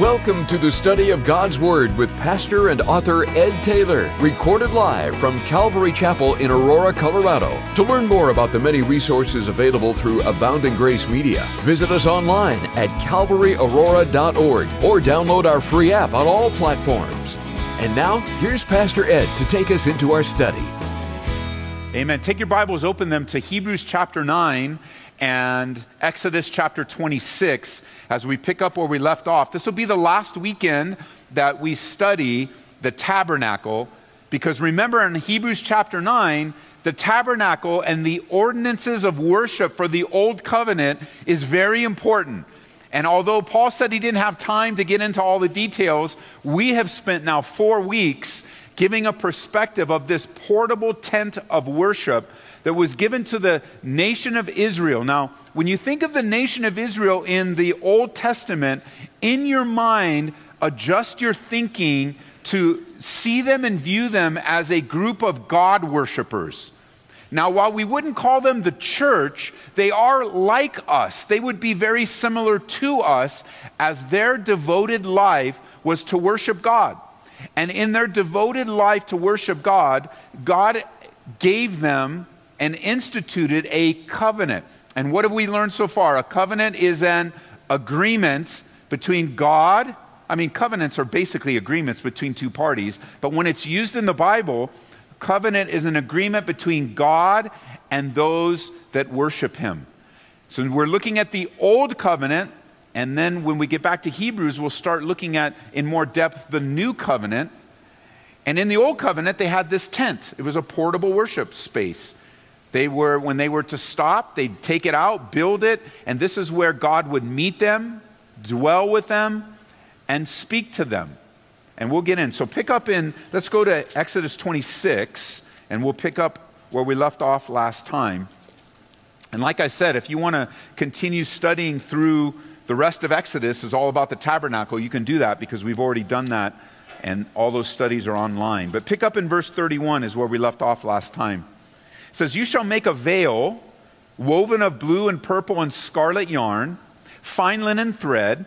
Welcome to the study of God's Word with pastor and author Ed Taylor, recorded live from Calvary Chapel in Aurora, Colorado. To learn more about the many resources available through Abounding Grace Media, visit us online at calvaryaurora.org or download our free app on all platforms. And now, here's Pastor Ed to take us into our study. Amen. Take your Bibles, open them to Hebrews chapter 9 and Exodus chapter 26 as we pick up where we left off. This will be the last weekend that we study the tabernacle because remember in Hebrews chapter 9, the tabernacle and the ordinances of worship for the old covenant is very important. And although Paul said he didn't have time to get into all the details, we have spent now four weeks giving a perspective of this portable tent of worship that was given to the nation of Israel. Now, when you think of the nation of Israel in the Old Testament, in your mind, adjust your thinking to see them and view them as a group of God worshippers. Now, while we wouldn't call them the church, they are like us. They would be very similar to us as their devoted life was to worship God. And in their devoted life to worship God, God gave them and instituted a covenant. And what have we learned so far? A covenant is an agreement between God. I mean, covenants are basically agreements between two parties, but when it's used in the Bible, covenant is an agreement between God and those that worship Him. So we're looking at the old covenant, and then when we get back to Hebrews, we'll start looking at in more depth the new covenant. And in the old covenant, they had this tent, it was a portable worship space. They were, when they were to stop, they'd take it out, build it, and this is where God would meet them, dwell with them, and speak to them. And we'll get in. So pick up in, let's go to Exodus 26, and we'll pick up where we left off last time. And like I said, if you want to continue studying through the rest of Exodus, is all about the tabernacle, you can do that because we've already done that, and all those studies are online. But pick up in verse 31 is where we left off last time. It says, You shall make a veil woven of blue and purple and scarlet yarn, fine linen thread.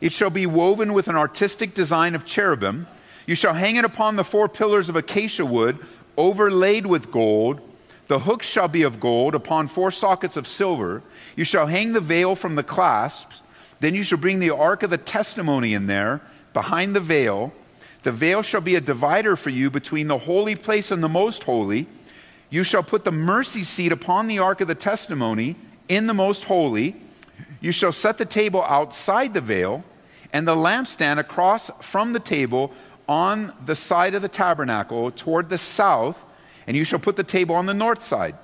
It shall be woven with an artistic design of cherubim. You shall hang it upon the four pillars of acacia wood, overlaid with gold. The hooks shall be of gold upon four sockets of silver. You shall hang the veil from the clasps. Then you shall bring the ark of the testimony in there, behind the veil. The veil shall be a divider for you between the holy place and the most holy. You shall put the mercy seat upon the ark of the testimony in the most holy. You shall set the table outside the veil, and the lampstand across from the table on the side of the tabernacle toward the south, and you shall put the table on the north side.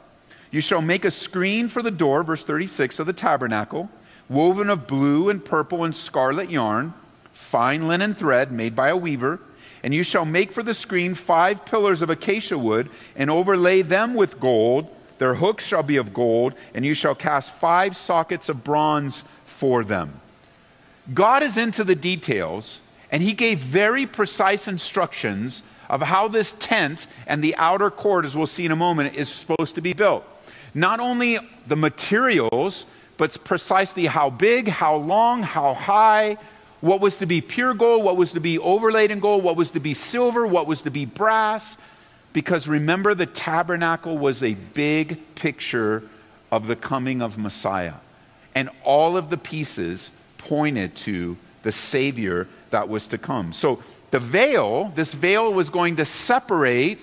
You shall make a screen for the door, verse 36, of the tabernacle, woven of blue and purple and scarlet yarn, fine linen thread made by a weaver. And you shall make for the screen five pillars of acacia wood, and overlay them with gold. Their hooks shall be of gold, and you shall cast five sockets of bronze for them. God is into the details, and He gave very precise instructions of how this tent and the outer court, as we'll see in a moment, is supposed to be built. Not only the materials, but precisely how big, how long, how high, what was to be pure gold, what was to be overlaid in gold, what was to be silver, what was to be brass. Because remember, the tabernacle was a big picture of the coming of Messiah. And all of the pieces pointed to the Savior that was to come. So the veil, this veil was going to separate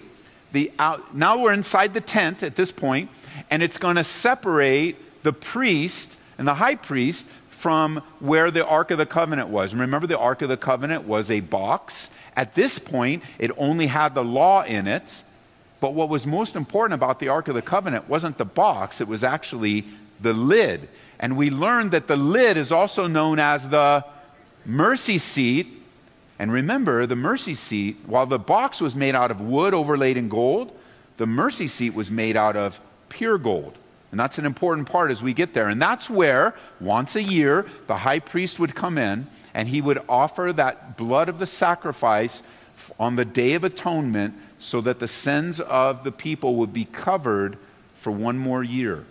the out. Now we're inside the tent at this point, and it's going to separate the priest and the high priest from where the Ark of the Covenant was. Remember, the Ark of the Covenant was a box. At this point, it only had the law in it. But what was most important about the Ark of the Covenant wasn't the box, it was actually the lid. And we learned that the lid is also known as the mercy seat. And remember, the mercy seat, while the box was made out of wood overlaid in gold, the mercy seat was made out of pure gold. And that's an important part as we get there. And that's where, once a year, the high priest would come in and he would offer that blood of the sacrifice on the Day of Atonement so that the sins of the people would be covered for one more year.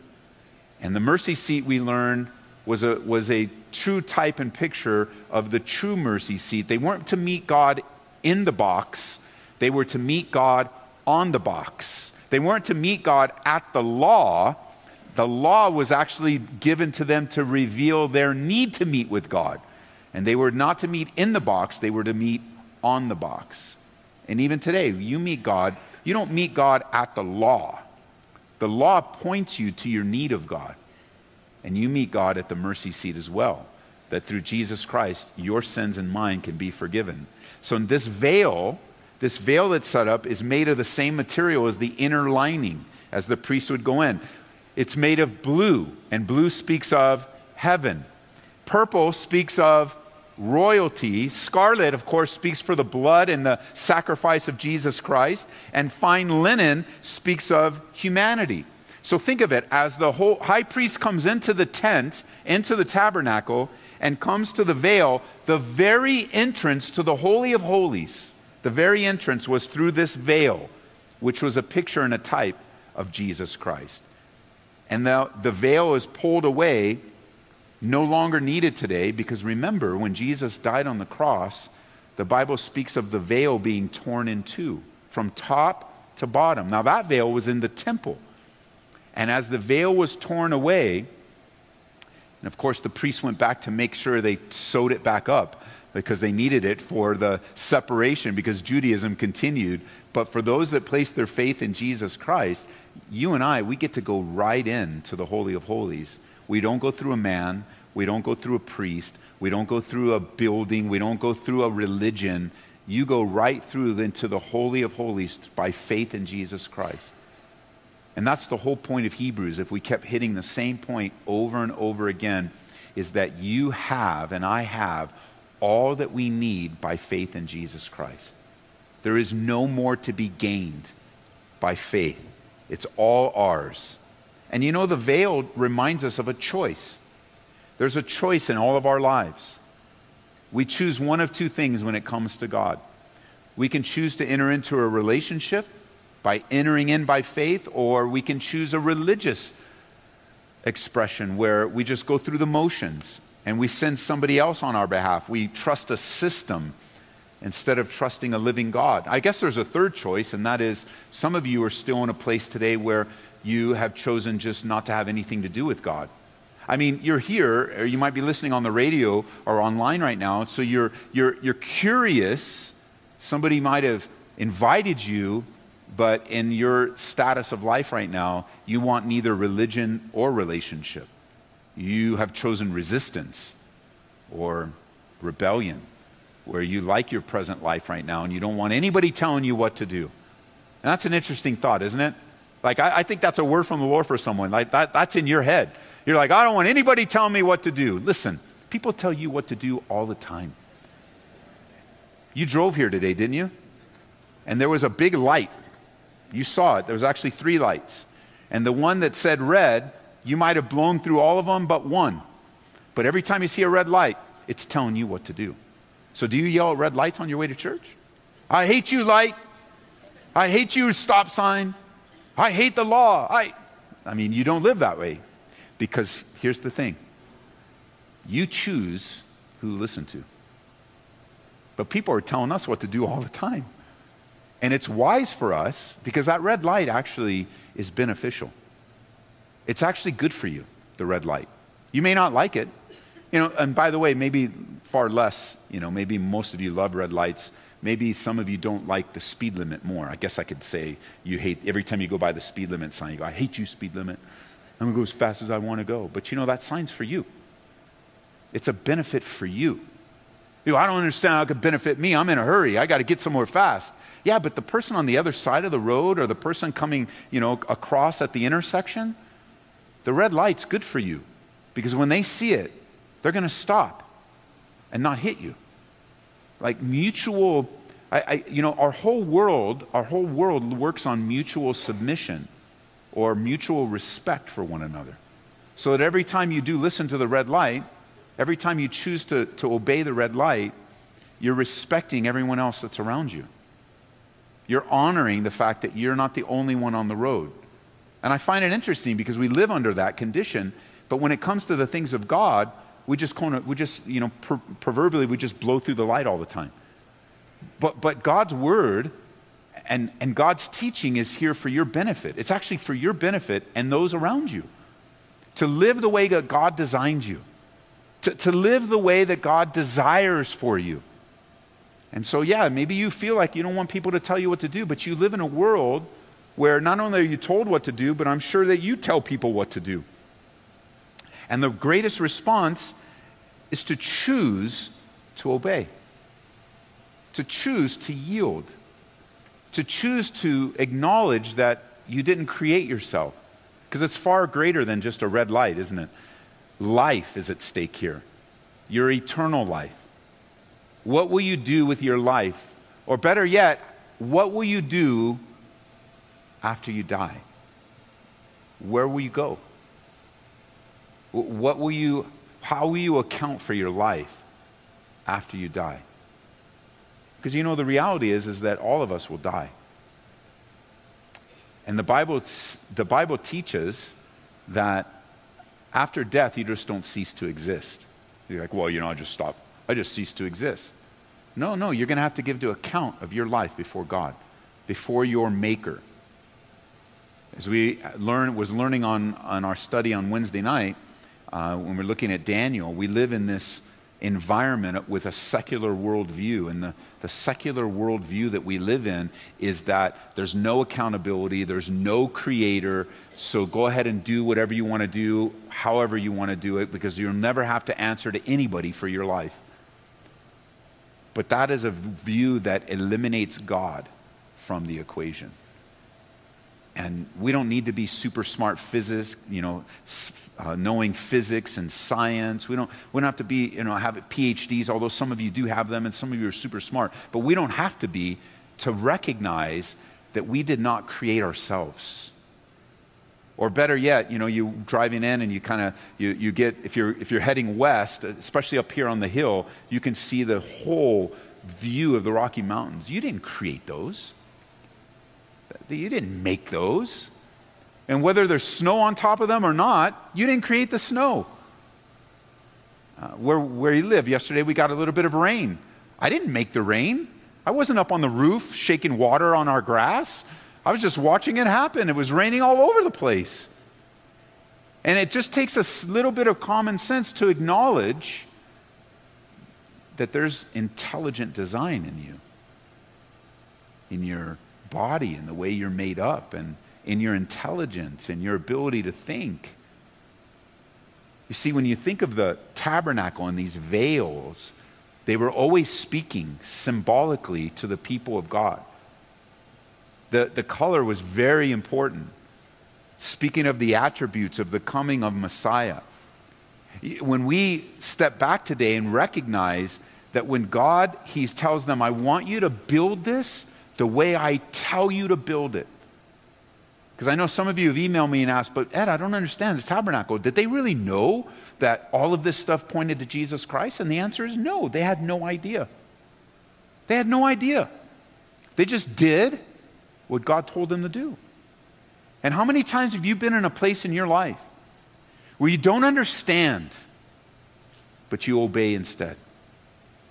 And the mercy seat, we learned, was a, was a true type and picture of the true mercy seat. They weren't to meet God in the box, they were to meet God on the box. They weren't to meet God at the law. The law was actually given to them to reveal their need to meet with God. And they were not to meet in the box, they were to meet on the box. And even today, you meet God, you don't meet God at the law. The law points you to your need of God. And you meet God at the mercy seat as well, that through Jesus Christ, your sins and mine can be forgiven. So, in this veil, this veil that's set up is made of the same material as the inner lining as the priest would go in. It's made of blue, and blue speaks of heaven. Purple speaks of royalty. Scarlet, of course, speaks for the blood and the sacrifice of Jesus Christ. And fine linen speaks of humanity. So think of it as the whole high priest comes into the tent, into the tabernacle, and comes to the veil, the very entrance to the Holy of Holies, the very entrance was through this veil, which was a picture and a type of Jesus Christ. And the, the veil is pulled away, no longer needed today, because remember, when Jesus died on the cross, the Bible speaks of the veil being torn in two, from top to bottom. Now, that veil was in the temple. And as the veil was torn away, and of course, the priest went back to make sure they sewed it back up because they needed it for the separation because Judaism continued. But for those that placed their faith in Jesus Christ, you and I, we get to go right in to the Holy of Holies. We don't go through a man, we don't go through a priest, we don't go through a building, we don't go through a religion. You go right through into the Holy of Holies by faith in Jesus Christ. And that's the whole point of Hebrews. If we kept hitting the same point over and over again, is that you have and I have all that we need by faith in Jesus Christ. There is no more to be gained by faith, it's all ours. And you know, the veil reminds us of a choice. There's a choice in all of our lives. We choose one of two things when it comes to God. We can choose to enter into a relationship by entering in by faith, or we can choose a religious expression where we just go through the motions and we send somebody else on our behalf. We trust a system instead of trusting a living God. I guess there's a third choice, and that is some of you are still in a place today where you have chosen just not to have anything to do with God. I mean, you're here, or you might be listening on the radio or online right now, so you're, you're, you're curious. Somebody might have invited you but in your status of life right now, you want neither religion or relationship. You have chosen resistance or rebellion, where you like your present life right now and you don't want anybody telling you what to do. And that's an interesting thought, isn't it? Like, I, I think that's a word from the Lord for someone. Like, that, that's in your head. You're like, I don't want anybody telling me what to do. Listen, people tell you what to do all the time. You drove here today, didn't you? And there was a big light you saw it. There was actually three lights. And the one that said red, you might have blown through all of them but one. But every time you see a red light, it's telling you what to do. So do you yell red lights on your way to church? I hate you, light. I hate you, stop sign. I hate the law. I, I mean, you don't live that way. Because here's the thing you choose who listen to. But people are telling us what to do all the time. And it's wise for us because that red light actually is beneficial. It's actually good for you, the red light. You may not like it. You know, and by the way, maybe far less, you know, maybe most of you love red lights. Maybe some of you don't like the speed limit more. I guess I could say you hate every time you go by the speed limit sign, you go, I hate you, speed limit. I'm going to go as fast as I want to go. But you know, that sign's for you. It's a benefit for you. You know, I don't understand how it could benefit me. I'm in a hurry. I got to get somewhere fast. Yeah, but the person on the other side of the road or the person coming, you know, across at the intersection, the red light's good for you because when they see it, they're going to stop and not hit you. Like mutual, I, I, you know, our whole world, our whole world works on mutual submission or mutual respect for one another. So that every time you do listen to the red light, every time you choose to, to obey the red light, you're respecting everyone else that's around you. You're honoring the fact that you're not the only one on the road. And I find it interesting because we live under that condition, but when it comes to the things of God, We just kind of, we just, you know, per- proverbially, we just blow through the light all the time. But, but God's word and, and God's teaching is here for your benefit. It's actually for your benefit and those around you. To live the way that God designed you, to, to live the way that God desires for you. And so, yeah, maybe you feel like you don't want people to tell you what to do, but you live in a world where not only are you told what to do, but I'm sure that you tell people what to do. And the greatest response is to choose to obey, to choose to yield, to choose to acknowledge that you didn't create yourself. Because it's far greater than just a red light, isn't it? Life is at stake here, your eternal life. What will you do with your life? Or better yet, what will you do after you die? Where will you go? What will you, how will you account for your life after you die? Because you know, the reality is, is that all of us will die. And the Bible, the Bible teaches that after death, you just don't cease to exist. You're like, well, you know, I just stop. I just cease to exist. No, no, you're going to have to give to account of your life before God, before your Maker. As we learn, was learning on, on our study on Wednesday night, uh, when we're looking at Daniel, we live in this environment with a secular worldview. And the, the secular worldview that we live in is that there's no accountability, there's no creator, so go ahead and do whatever you want to do, however you want to do it, because you'll never have to answer to anybody for your life. But that is a view that eliminates God from the equation. And we don't need to be super smart physicists, you know, uh, knowing physics and science. We don't, we don't have to be, you know, have PhDs, although some of you do have them and some of you are super smart. But we don't have to be to recognize that we did not create ourselves. Or better yet, you know, you driving in and you kind of, you, you get, if you're, if you're heading west, especially up here on the hill, you can see the whole view of the Rocky Mountains. You didn't create those. You didn't make those. And whether there's snow on top of them or not, you didn't create the snow. Uh, where, where you live, yesterday we got a little bit of rain. I didn't make the rain. I wasn't up on the roof shaking water on our grass. I was just watching it happen. It was raining all over the place. And it just takes a little bit of common sense to acknowledge that there's intelligent design in you, in your body and the way you're made up and in your intelligence and your ability to think. You see, when you think of the tabernacle and these veils, they were always speaking symbolically to the people of God. The, the color was very important, speaking of the attributes of the coming of Messiah. When we step back today and recognize that when God he tells them, I want you to build this the way I tell you to build it. Because I know some of you have emailed me and asked, but Ed, I don't understand the tabernacle. Did they really know that all of this stuff pointed to Jesus Christ? And the answer is no, they had no idea. They had no idea. They just did what God told them to do. And how many times have you been in a place in your life where you don't understand, but you obey instead?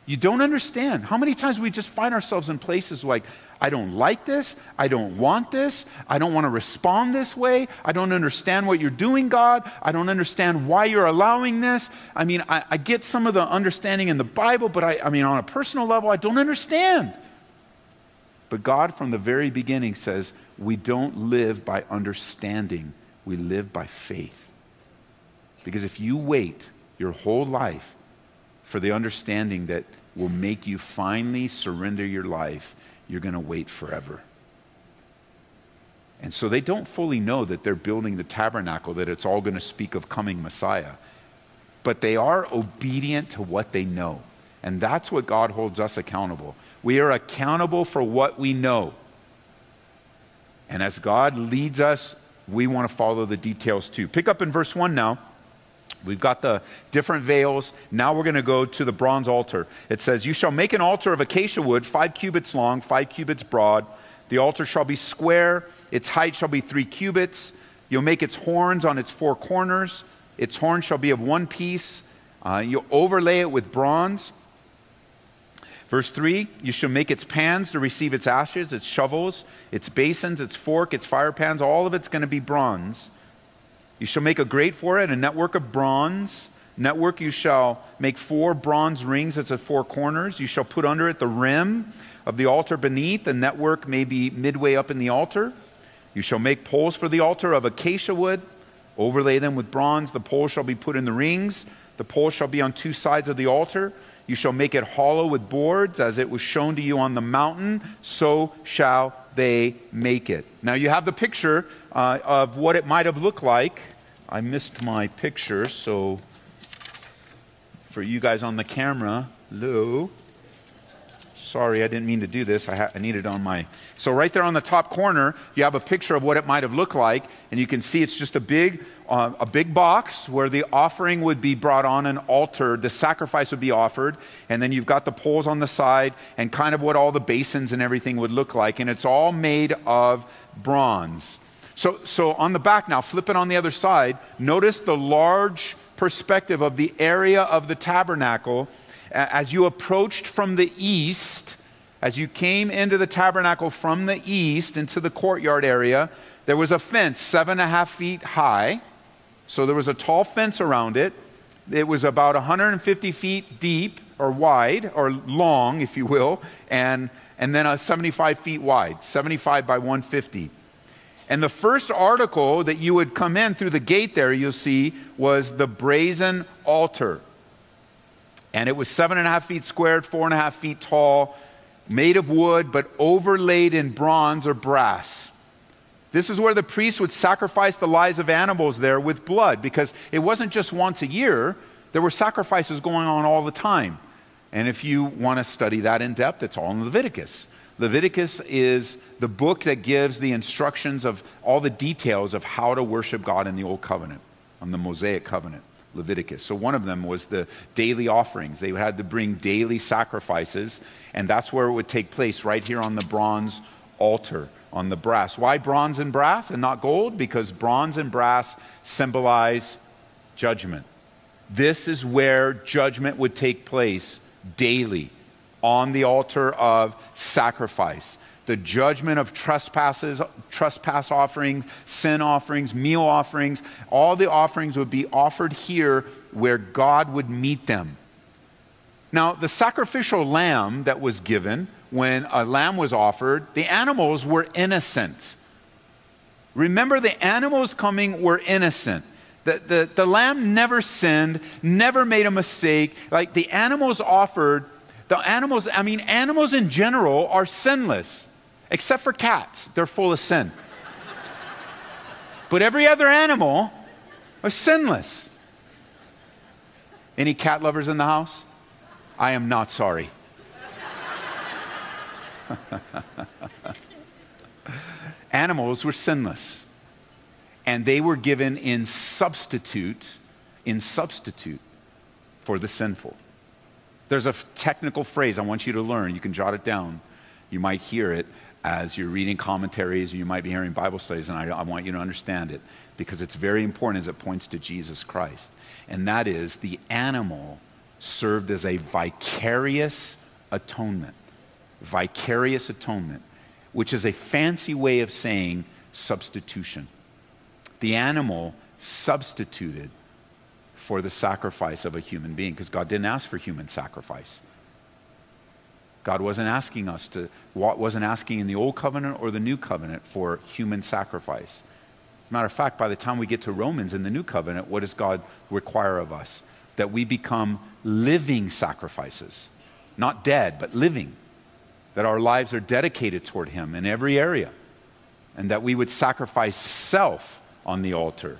You don't understand. How many times we just find ourselves in places like, I don't like this. I don't want this. I don't want to respond this way. I don't understand what you're doing, God. I don't understand why you're allowing this. I mean, I, I get some of the understanding in the Bible, but I, I mean, on a personal level, I don't understand. But God, from the very beginning, says we don't live by understanding, we live by faith. Because if you wait your whole life for the understanding that will make you finally surrender your life, you're going to wait forever. And so they don't fully know that they're building the tabernacle, that it's all going to speak of coming Messiah. But they are obedient to what they know. And that's what God holds us accountable. We are accountable for what we know. And as God leads us, we want to follow the details too. Pick up in verse 1 now. We've got the different veils. Now we're going to go to the bronze altar. It says, You shall make an altar of acacia wood, five cubits long, five cubits broad. The altar shall be square, its height shall be three cubits. You'll make its horns on its four corners. Its horn shall be of one piece. Uh, you overlay it with bronze. Verse 3 You shall make its pans to receive its ashes, its shovels, its basins, its fork, its fire pans. All of it's going to be bronze. You shall make a grate for it, a network of bronze. Network you shall make four bronze rings as at four corners. You shall put under it the rim of the altar beneath. The network may be midway up in the altar. You shall make poles for the altar of acacia wood. Overlay them with bronze. The poles shall be put in the rings. The poles shall be on two sides of the altar. You shall make it hollow with boards, as it was shown to you on the mountain, so shall they make it. Now you have the picture uh, of what it might have looked like. I missed my picture, so for you guys on the camera, Lou. Sorry, I didn't mean to do this. I, ha- I need it on my. So, right there on the top corner, you have a picture of what it might have looked like, and you can see it's just a big, uh, a big box where the offering would be brought on an altar, the sacrifice would be offered, and then you've got the poles on the side, and kind of what all the basins and everything would look like, and it's all made of bronze. So, so on the back now, flip it on the other side, notice the large perspective of the area of the tabernacle as you approached from the east, as you came into the tabernacle from the east into the courtyard area, there was a fence seven and a half feet high. So there was a tall fence around it. It was about 150 feet deep or wide or long, if you will, and, and then a 75 feet wide, 75 by 150. And the first article that you would come in through the gate there, you'll see, was the brazen altar. And it was seven and a half feet squared, four and a half feet tall, made of wood, but overlaid in bronze or brass. This is where the priest would sacrifice the lives of animals there with blood, because it wasn't just once a year, there were sacrifices going on all the time. And if you want to study that in depth, it's all in Leviticus. Leviticus is the book that gives the instructions of all the details of how to worship God in the Old Covenant, on the Mosaic Covenant. Leviticus. So one of them was the daily offerings. They had to bring daily sacrifices, and that's where it would take place, right here on the bronze altar, on the brass. Why bronze and brass and not gold? Because bronze and brass symbolize judgment. This is where judgment would take place daily on the altar of sacrifice the judgment of trespasses, trespass offerings, sin offerings, meal offerings, all the offerings would be offered here where God would meet them. Now, the sacrificial lamb that was given, when a lamb was offered, the animals were innocent. Remember, the animals coming were innocent. The, the, the lamb never sinned, never made a mistake. Like the animals offered, the animals, I mean, animals in general are sinless except for cats. They're full of sin. but every other animal was sinless. Any cat lovers in the house? I am not sorry. Animals were sinless. And they were given in substitute, in substitute for the sinful. There's a technical phrase I want you to learn. You can jot it down. You might hear it as you're reading commentaries you might be hearing Bible studies, and I, I, want you to understand it because it's very important as it points to Jesus Christ. And that is the animal served as a vicarious atonement. Vicarious atonement, which is a fancy way of saying substitution. The animal substituted for the sacrifice of a human being because God didn't ask for human sacrifice. God wasn't asking us to, wasn't asking in the old covenant or the new covenant for human sacrifice. matter of fact, by the time we get to Romans in the new covenant, what does God require of us? That we become living sacrifices, not dead, but living. That our lives are dedicated toward Him in every area. And that we would sacrifice self on the altar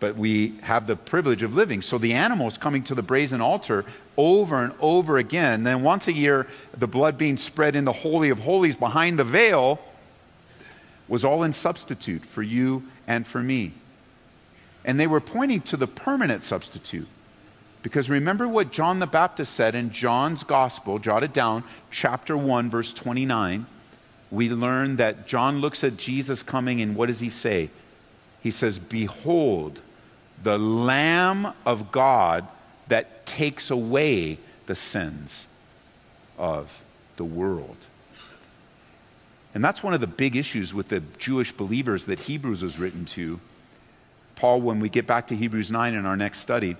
but we have the privilege of living. So the animals coming to the brazen altar over and over again. Then once a year, the blood being spread in the Holy of Holies behind the veil was all in substitute for you and for me. And they were pointing to the permanent substitute. Because remember what John the Baptist said in John's Gospel, jot it down, chapter 1, verse 29. We learn that John looks at Jesus coming, and what does he say? He says, Behold, the Lamb of God that takes away the sins of the world. And that's one of the big issues with the Jewish believers that Hebrews was written to. Paul, when we get back to Hebrews 9 in our next study,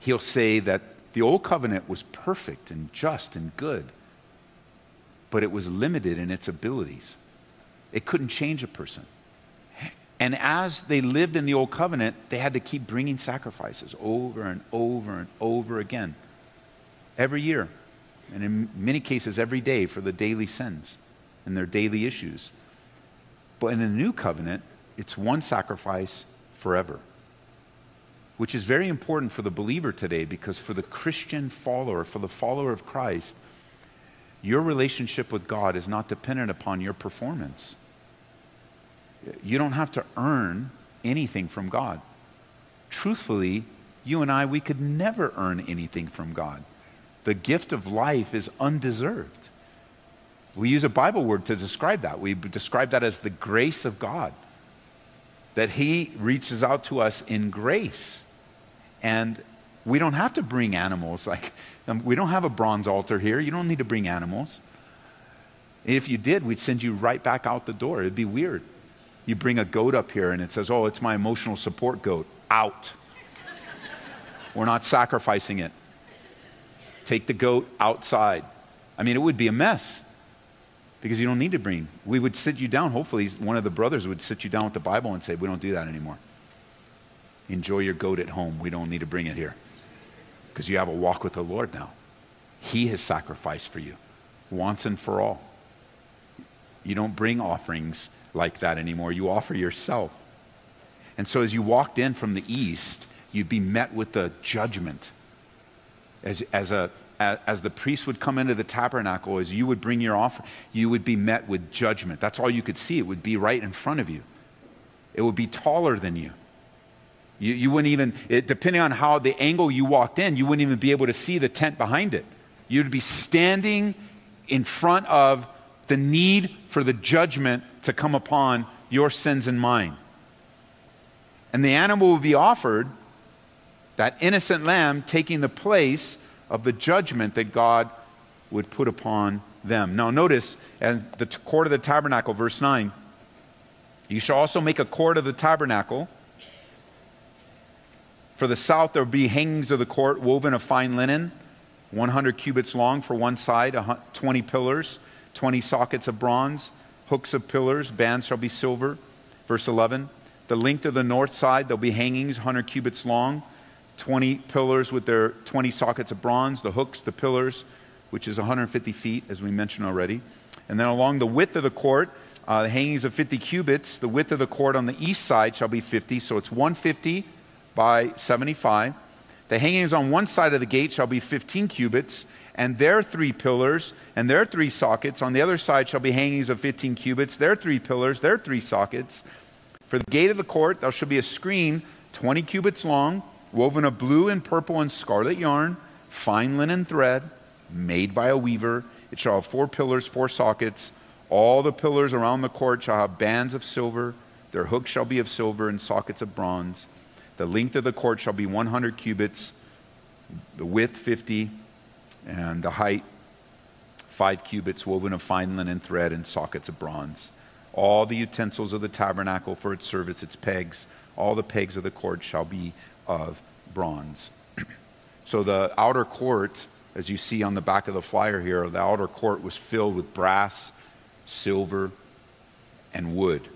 he'll say that the old covenant was perfect and just and good, but it was limited in its abilities. It couldn't change a person. And as they lived in the old covenant, they had to keep bringing sacrifices over and over and over again, every year, and in many cases, every day for the daily sins and their daily issues. But in the new covenant, it's one sacrifice forever, which is very important for the believer today because for the Christian follower, for the follower of Christ, your relationship with God is not dependent upon your performance. You don't have to earn anything from God. Truthfully, you and I, we could never earn anything from God. The gift of life is undeserved. We use a Bible word to describe that. We describe that as the grace of God, that He reaches out to us in grace. And we don't have to bring animals. Like, um, we don't have a bronze altar here. You don't need to bring animals. If you did, we'd send you right back out the door. It'd be weird. You bring a goat up here and it says, Oh, it's my emotional support goat. Out. We're not sacrificing it. Take the goat outside. I mean, it would be a mess because you don't need to bring. We would sit you down. Hopefully, one of the brothers would sit you down with the Bible and say, We don't do that anymore. Enjoy your goat at home. We don't need to bring it here because you have a walk with the Lord now. He has sacrificed for you once and for all. You don't bring offerings like that anymore. You offer yourself. And so as you walked in from the east, you'd be met with the judgment. As, as, a, as the priest would come into the tabernacle, as you would bring your offer, you would be met with judgment. That's all you could see. It would be right in front of you, it would be taller than you. You, you wouldn't even, it, depending on how the angle you walked in, you wouldn't even be able to see the tent behind it. You'd be standing in front of the need for the judgment to come upon your sins and mine. And the animal will be offered, that innocent lamb taking the place of the judgment that God would put upon them. Now, notice, in the court of the tabernacle, verse 9, you shall also make a court of the tabernacle. For the south, there will be hangings of the court woven of fine linen, 100 cubits long for one side, 20 pillars, 20 sockets of bronze, hooks of pillars, bands shall be silver. Verse 11. The length of the north side, there'll be hangings 100 cubits long, 20 pillars with their 20 sockets of bronze, the hooks, the pillars, which is 150 feet, as we mentioned already. And then along the width of the court, uh, the hangings of 50 cubits, the width of the court on the east side shall be 50, so it's 150 by 75. The hangings on one side of the gate shall be 15 cubits, and their three pillars and their three sockets. On the other side shall be hangings of 15 cubits, their three pillars, their three sockets. For the gate of the court, there shall be a screen 20 cubits long, woven of blue and purple and scarlet yarn, fine linen thread, made by a weaver. It shall have four pillars, four sockets. All the pillars around the court shall have bands of silver. Their hooks shall be of silver and sockets of bronze. The length of the court shall be 100 cubits, the width 50, and the height five cubits woven of fine linen thread and sockets of bronze. All the utensils of the tabernacle for its service, its pegs, all the pegs of the court shall be of bronze. so the outer court, as you see on the back of the flyer here, the outer court was filled with brass, silver, and wood.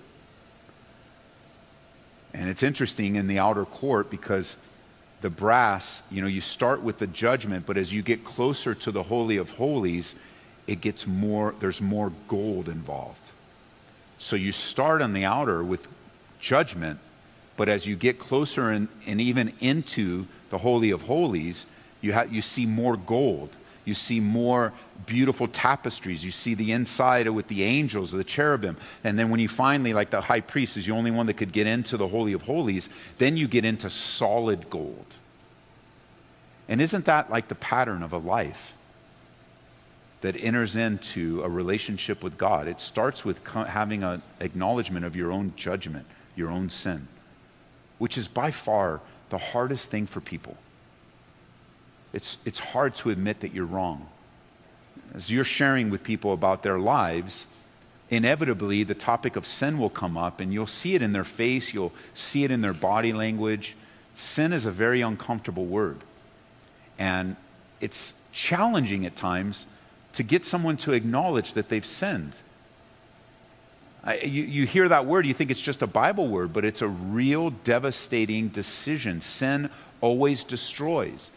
And it's interesting in the outer court because the brass, you know, you start with the judgment, but as you get closer to the Holy of Holies, it gets more, there's more gold involved. So you start on the outer with judgment, but as you get closer and, and even into the Holy of Holies, you, ha- you see more gold. You see more beautiful tapestries. You see the inside with the angels, the cherubim. And then when you finally, like the high priest is the only one that could get into the Holy of Holies, then you get into solid gold. And isn't that like the pattern of a life that enters into a relationship with God? It starts with having an acknowledgement of your own judgment, your own sin, which is by far the hardest thing for people it's, it's hard to admit that you're wrong. As you're sharing with people about their lives, inevitably the topic of sin will come up, and you'll see it in their face, you'll see it in their body language. Sin is a very uncomfortable word. And it's challenging at times to get someone to acknowledge that they've sinned. I, you, you hear that word, you think it's just a Bible word, but it's a real devastating decision. Sin always destroys.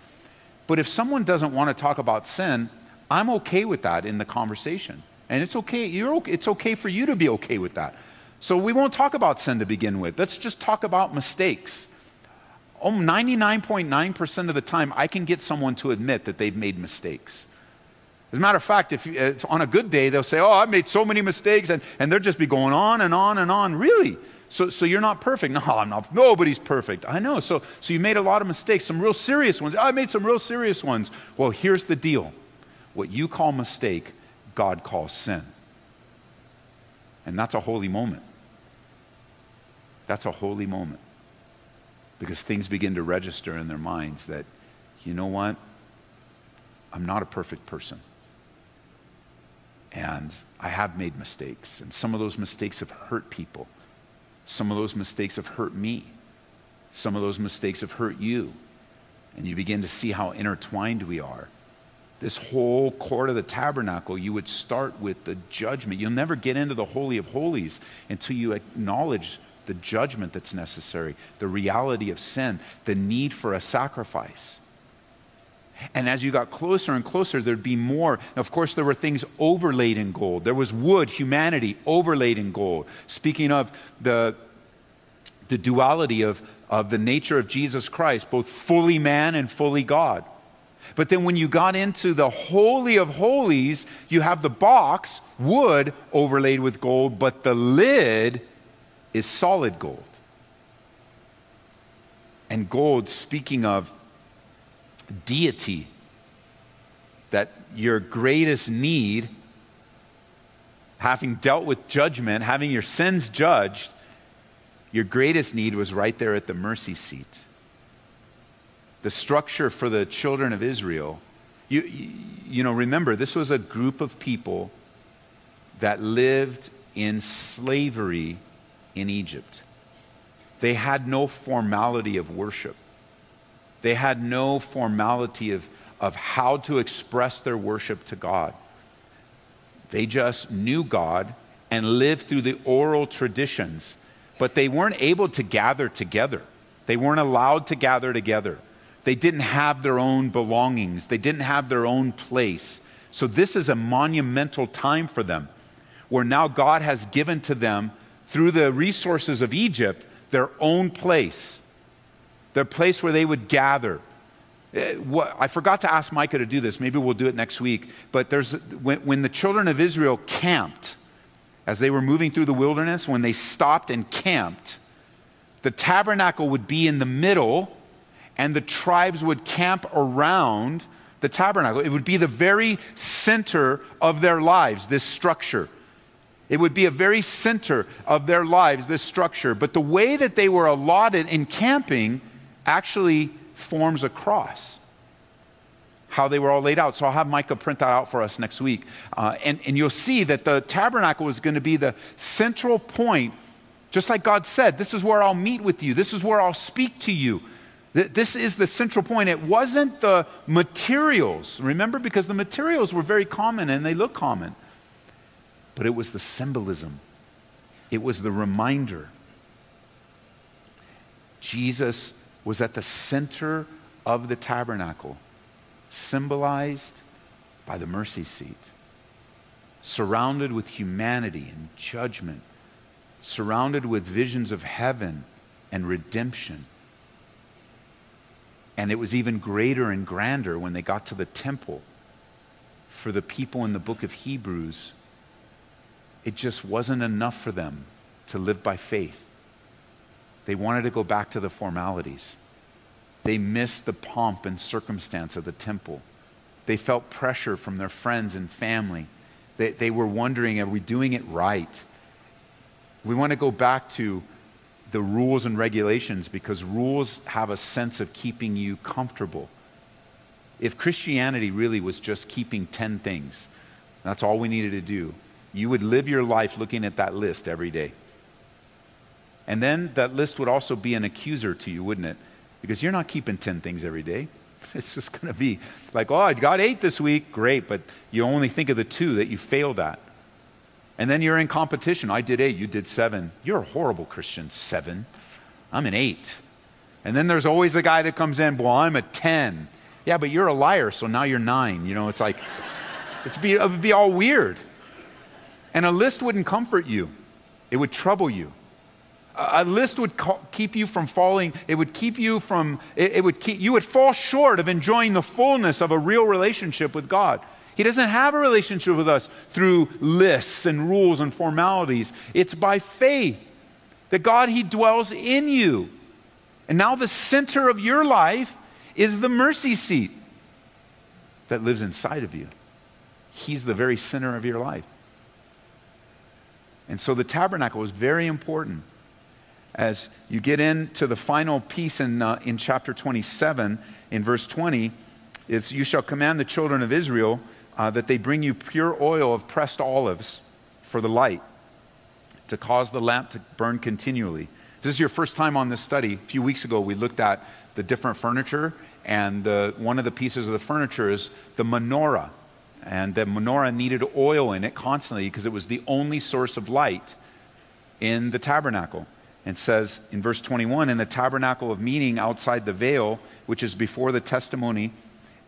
But if someone doesn't want to talk about sin, I'm okay with that in the conversation. And it's okay, you're okay, it's okay for you to be okay with that. So we won't talk about sin to begin with. Let's just talk about mistakes. Oh, 99.9% of the time, I can get someone to admit that they've made mistakes. As a matter of fact, if, if on a good day, they'll say, Oh, I've made so many mistakes, and, and they'll just be going on and on and on. Really? So, so you're not perfect. No, I'm not. Nobody's perfect. I know. So, so you made a lot of mistakes, some real serious ones. I made some real serious ones. Well, here's the deal what you call mistake, God calls sin. And that's a holy moment. That's a holy moment. Because things begin to register in their minds that, you know what? I'm not a perfect person. And I have made mistakes. And some of those mistakes have hurt people. Some of those mistakes have hurt me. Some of those mistakes have hurt you. And you begin to see how intertwined we are. This whole court of the tabernacle, you would start with the judgment. You'll never get into the Holy of Holies until you acknowledge the judgment that's necessary, the reality of sin, the need for a sacrifice. And as you got closer and closer, there'd be more. Of course, there were things overlaid in gold. There was wood, humanity, overlaid in gold. Speaking of the, the duality of, of the nature of Jesus Christ, both fully man and fully God. But then when you got into the Holy of Holies, you have the box, wood, overlaid with gold, but the lid is solid gold. And gold, speaking of deity, that your greatest need, having dealt with judgment, having your sins judged, your greatest need was right there at the mercy seat. The structure for the children of Israel, you, you know, remember, this was a group of people that lived in slavery in Egypt. They had no formality of worship. They had no formality of, of how to express their worship to God. They just knew God and lived through the oral traditions, but they weren't able to gather together. They weren't allowed to gather together. They didn't have their own belongings, they didn't have their own place. So, this is a monumental time for them where now God has given to them, through the resources of Egypt, their own place their place where they would gather. Eh, I forgot to ask Micah to do this. Maybe we'll do it next week. But there's, when, when the children of Israel camped, as they were moving through the wilderness, when they stopped and camped, the tabernacle would be in the middle, and the tribes would camp around the tabernacle. It would be the very center of their lives, this structure. It would be a very center of their lives, this structure. But the way that they were allotted in camping actually forms a cross. How they were all laid out. So I'll have Micah print that out for us next week. Uh, and, and you'll see that the tabernacle is going to be the central point, just like God said, this is where I'll meet with you, this is where I'll speak to you. This is the central point. It wasn't the materials, remember? Because the materials were very common and they look common. But it was the symbolism, it was the reminder. Jesus was at the center of the tabernacle, symbolized by the mercy seat, surrounded with humanity and judgment, surrounded with visions of heaven and redemption. And it was even greater and grander when they got to the temple. For the people in the book of Hebrews, it just wasn't enough for them to live by faith. They wanted to go back to the formalities. They missed the pomp and circumstance of the temple. They felt pressure from their friends and family. They, they were wondering, are we doing it right? We want to go back to the rules and regulations because rules have a sense of keeping you comfortable. If Christianity really was just keeping 10 things, that's all we needed to do, you would live your life looking at that list every day. And then that list would also be an accuser to you, wouldn't it? Because you're not keeping 10 things every day. It's just going to be like, oh, I got eight this week. Great. But you only think of the two that you failed at. And then you're in competition. I did eight, you did seven. You're a horrible Christian. Seven. I'm an eight. And then there's always the guy that comes in, well, I'm a 10. Yeah, but you're a liar, so now you're nine. You know, it's like, it's be, it would be all weird. And a list wouldn't comfort you, it would trouble you. A list would keep you from falling. It would keep you from, it, it would keep, you would fall short of enjoying the fullness of a real relationship with God. He doesn't have a relationship with us through lists and rules and formalities. It's by faith that God, He dwells in you. And now the center of your life is the mercy seat that lives inside of you. He's the very center of your life. And so the tabernacle is very important. As you get into the final piece in, uh, in chapter 27, in verse 20, is you shall command the children of Israel uh, that they bring you pure oil of pressed olives for the light, to cause the lamp to burn continually. This is your first time on this study. A few weeks ago, we looked at the different furniture, and the, one of the pieces of the furniture is the menorah. And the menorah needed oil in it constantly because it was the only source of light in the tabernacle. And says in verse 21 In the tabernacle of meeting outside the veil, which is before the testimony,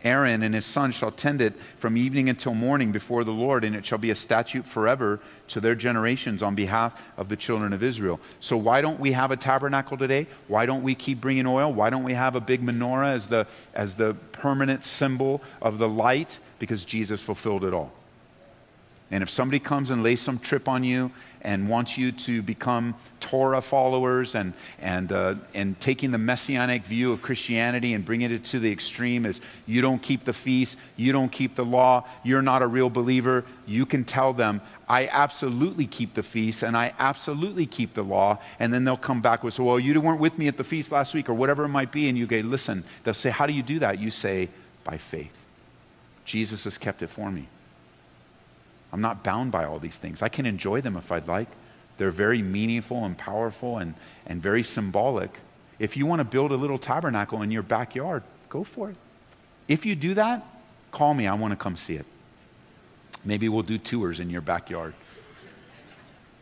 Aaron and his son shall tend it from evening until morning before the Lord, and it shall be a statute forever to their generations on behalf of the children of Israel. So, why don't we have a tabernacle today? Why don't we keep bringing oil? Why don't we have a big menorah as the, as the permanent symbol of the light? Because Jesus fulfilled it all. And if somebody comes and lays some trip on you and wants you to become Torah followers and, and, uh, and taking the messianic view of Christianity and bringing it to the extreme is you don't keep the feast, you don't keep the law, you're not a real believer, you can tell them, I absolutely keep the feast and I absolutely keep the law. And then they'll come back with, so, well, you weren't with me at the feast last week or whatever it might be. And you go, listen, they'll say, how do you do that? You say, by faith. Jesus has kept it for me. I'm not bound by all these things. I can enjoy them if I'd like. They're very meaningful and powerful and, and very symbolic. If you want to build a little tabernacle in your backyard, go for it. If you do that, call me. I want to come see it. Maybe we'll do tours in your backyard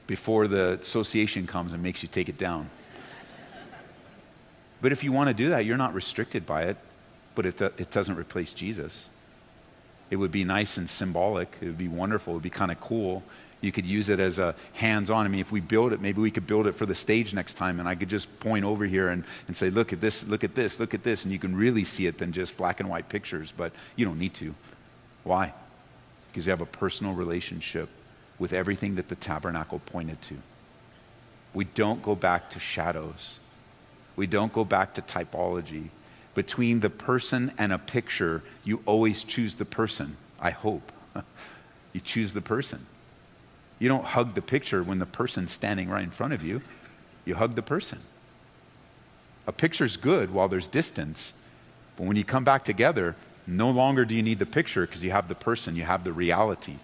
before the association comes and makes you take it down. But if you want to do that, you're not restricted by it, but it, it doesn't replace Jesus. It would be nice and symbolic. It would be wonderful. It would be kind of cool. You could use it as a hands on. I mean, if we build it, maybe we could build it for the stage next time, and I could just point over here and, and say, look at this, look at this, look at this, and you can really see it than just black and white pictures, but you don't need to. Why? Because you have a personal relationship with everything that the tabernacle pointed to. We don't go back to shadows, we don't go back to typology between the person and a picture, you always choose the person, I hope. you choose the person. You don't hug the picture when the person's standing right in front of you. You hug the person. A picture's good while there's distance, but when you come back together, no longer do you need the picture because you have the person, you have the reality.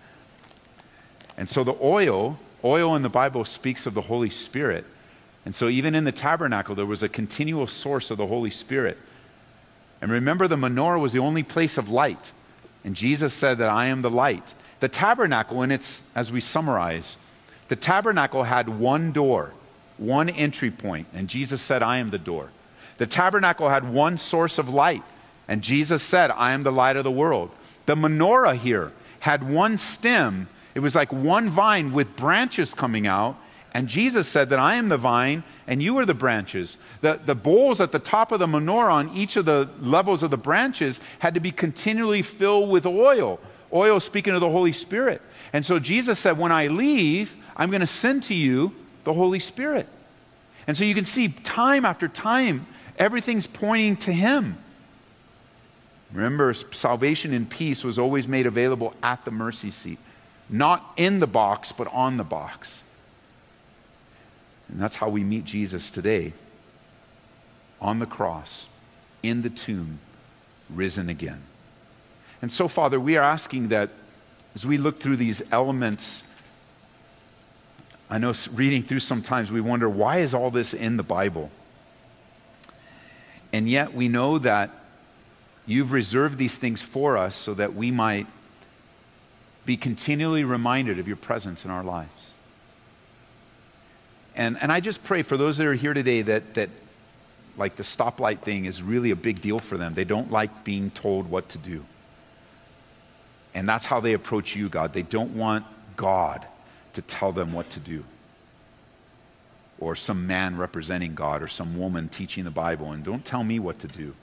And so the oil, oil in the Bible speaks of the Holy Spirit. And so even in the tabernacle, there was a continual source of the Holy Spirit. And remember, the menorah was the only place of light. And Jesus said that I am the light. The tabernacle, and it's, as we summarize, the tabernacle had one door, one entry point, and Jesus said, I am the door. The tabernacle had one source of light, and Jesus said, I am the light of the world. The menorah here had one stem, it was like one vine with branches coming out, and Jesus said that I am the vine and you are the branches. The, the bowls at the top of the menorah on each of the levels of the branches had to be continually filled with oil. Oil speaking of the Holy Spirit. And so Jesus said, When I leave, I'm going to send to you the Holy Spirit. And so you can see time after time, everything's pointing to Him. Remember, salvation and peace was always made available at the mercy seat, not in the box, but on the box. And that's how we meet Jesus today on the cross, in the tomb, risen again. And so, Father, we are asking that as we look through these elements, I know reading through sometimes we wonder why is all this in the Bible? And yet we know that you've reserved these things for us so that we might be continually reminded of your presence in our lives. And, and I just pray for those that are here today that, that, like, the stoplight thing is really a big deal for them. They don't like being told what to do. And that's how they approach you, God. They don't want God to tell them what to do. Or some man representing God or some woman teaching the Bible, and don't tell me what to do.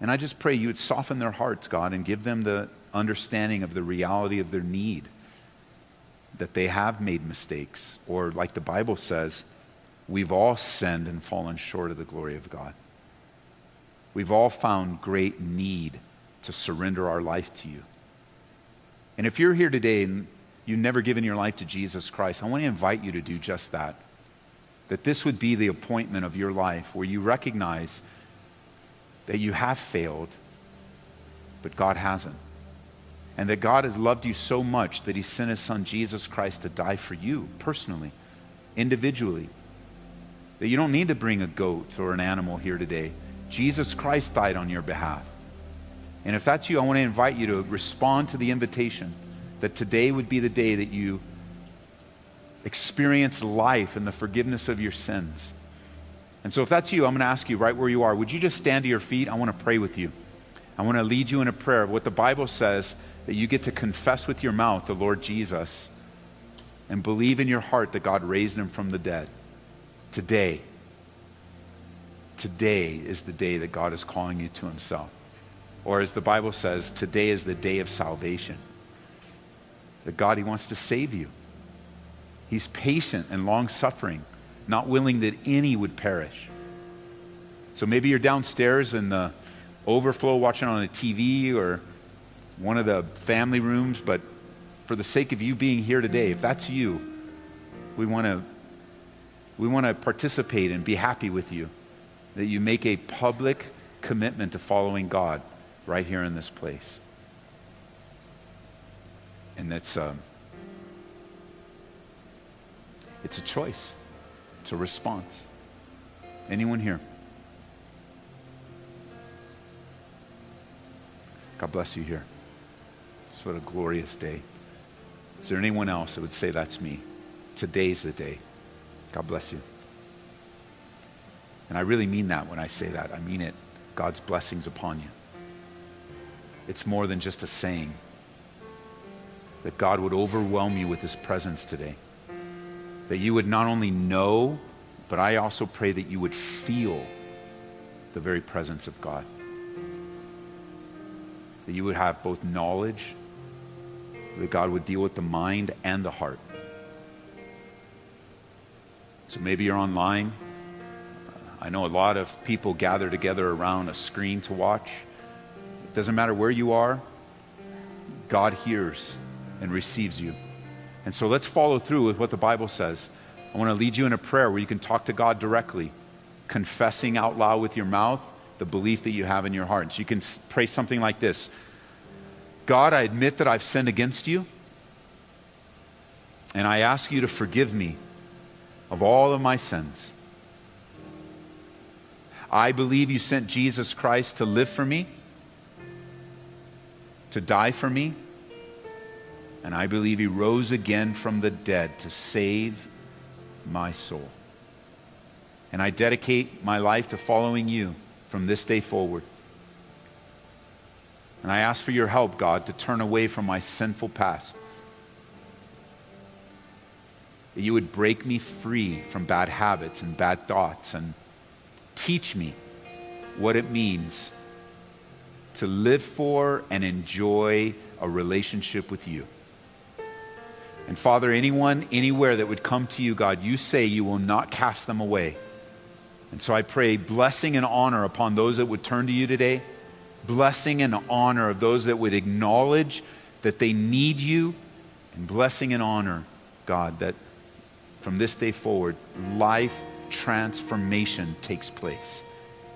And I just pray you would soften their hearts, God, and give them the understanding of the reality of their need. That they have made mistakes, or like the Bible says, we've all sinned and fallen short of the glory of God. We've all found great need to surrender our life to you. And if you're here today and you've never given your life to Jesus Christ, I want to invite you to do just that. That this would be the appointment of your life where you recognize that you have failed, but God hasn't. And that God has loved you so much that He sent His Son Jesus Christ to die for you personally, individually. That you don't need to bring a goat or an animal here today. Jesus Christ died on your behalf. And if that's you, I want to invite you to respond to the invitation that today would be the day that you experience life and the forgiveness of your sins. And so, if that's you, I'm going to ask you right where you are, would you just stand to your feet? I want to pray with you. I want to lead you in a prayer of what the Bible says that you get to confess with your mouth the Lord Jesus and believe in your heart that God raised him from the dead. Today, today is the day that God is calling you to himself. Or as the Bible says, today is the day of salvation. That God, He wants to save you. He's patient and long suffering, not willing that any would perish. So maybe you're downstairs in the overflow watching on a TV or one of the family rooms, but for the sake of you being here today, if that's you, we want to we want to participate and be happy with you that you make a public commitment to following God right here in this place. And that's um, it's a choice. It's a response. Anyone here? God bless you here. It's what a glorious day. Is there anyone else that would say that's me? Today's the day. God bless you. And I really mean that when I say that. I mean it. God's blessings upon you it's more than just a saying. That God would overwhelm you with His presence today. That you would not only know, but I also pray that you would feel the very presence of God. That you would have both knowledge, that God would deal with the mind and the heart. So maybe you're online. I know a lot of people gather together around a screen to watch. It doesn't matter where you are, God hears and receives you. And so let's follow through with what the Bible says. I want to lead you in a prayer where you can talk to God directly, confessing out loud with your mouth the belief that you have in your heart. So you can pray something like this God, I admit that I've sinned against you, and I ask you to forgive me of all of my sins. I believe you sent Jesus Christ to live for me to die for me. And I believe he rose again from the dead to save my soul. And I dedicate my life to following you from this day forward. And I ask for your help, God, to turn away from my sinful past. That you would break me free from bad habits and bad thoughts and teach me what it means to live for and enjoy a relationship with you. And Father, anyone, anywhere that would come to you, God, you say you will not cast them away. And so I pray blessing and honor upon those that would turn to you today, blessing and honor of those that would acknowledge that they need you, and blessing and honor, God, that from this day forward, life transformation takes place.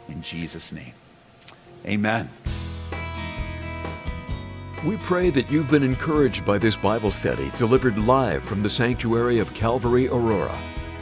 In Jesus' name, amen. We pray that you've been encouraged by this Bible study delivered live from the sanctuary of Calvary Aurora.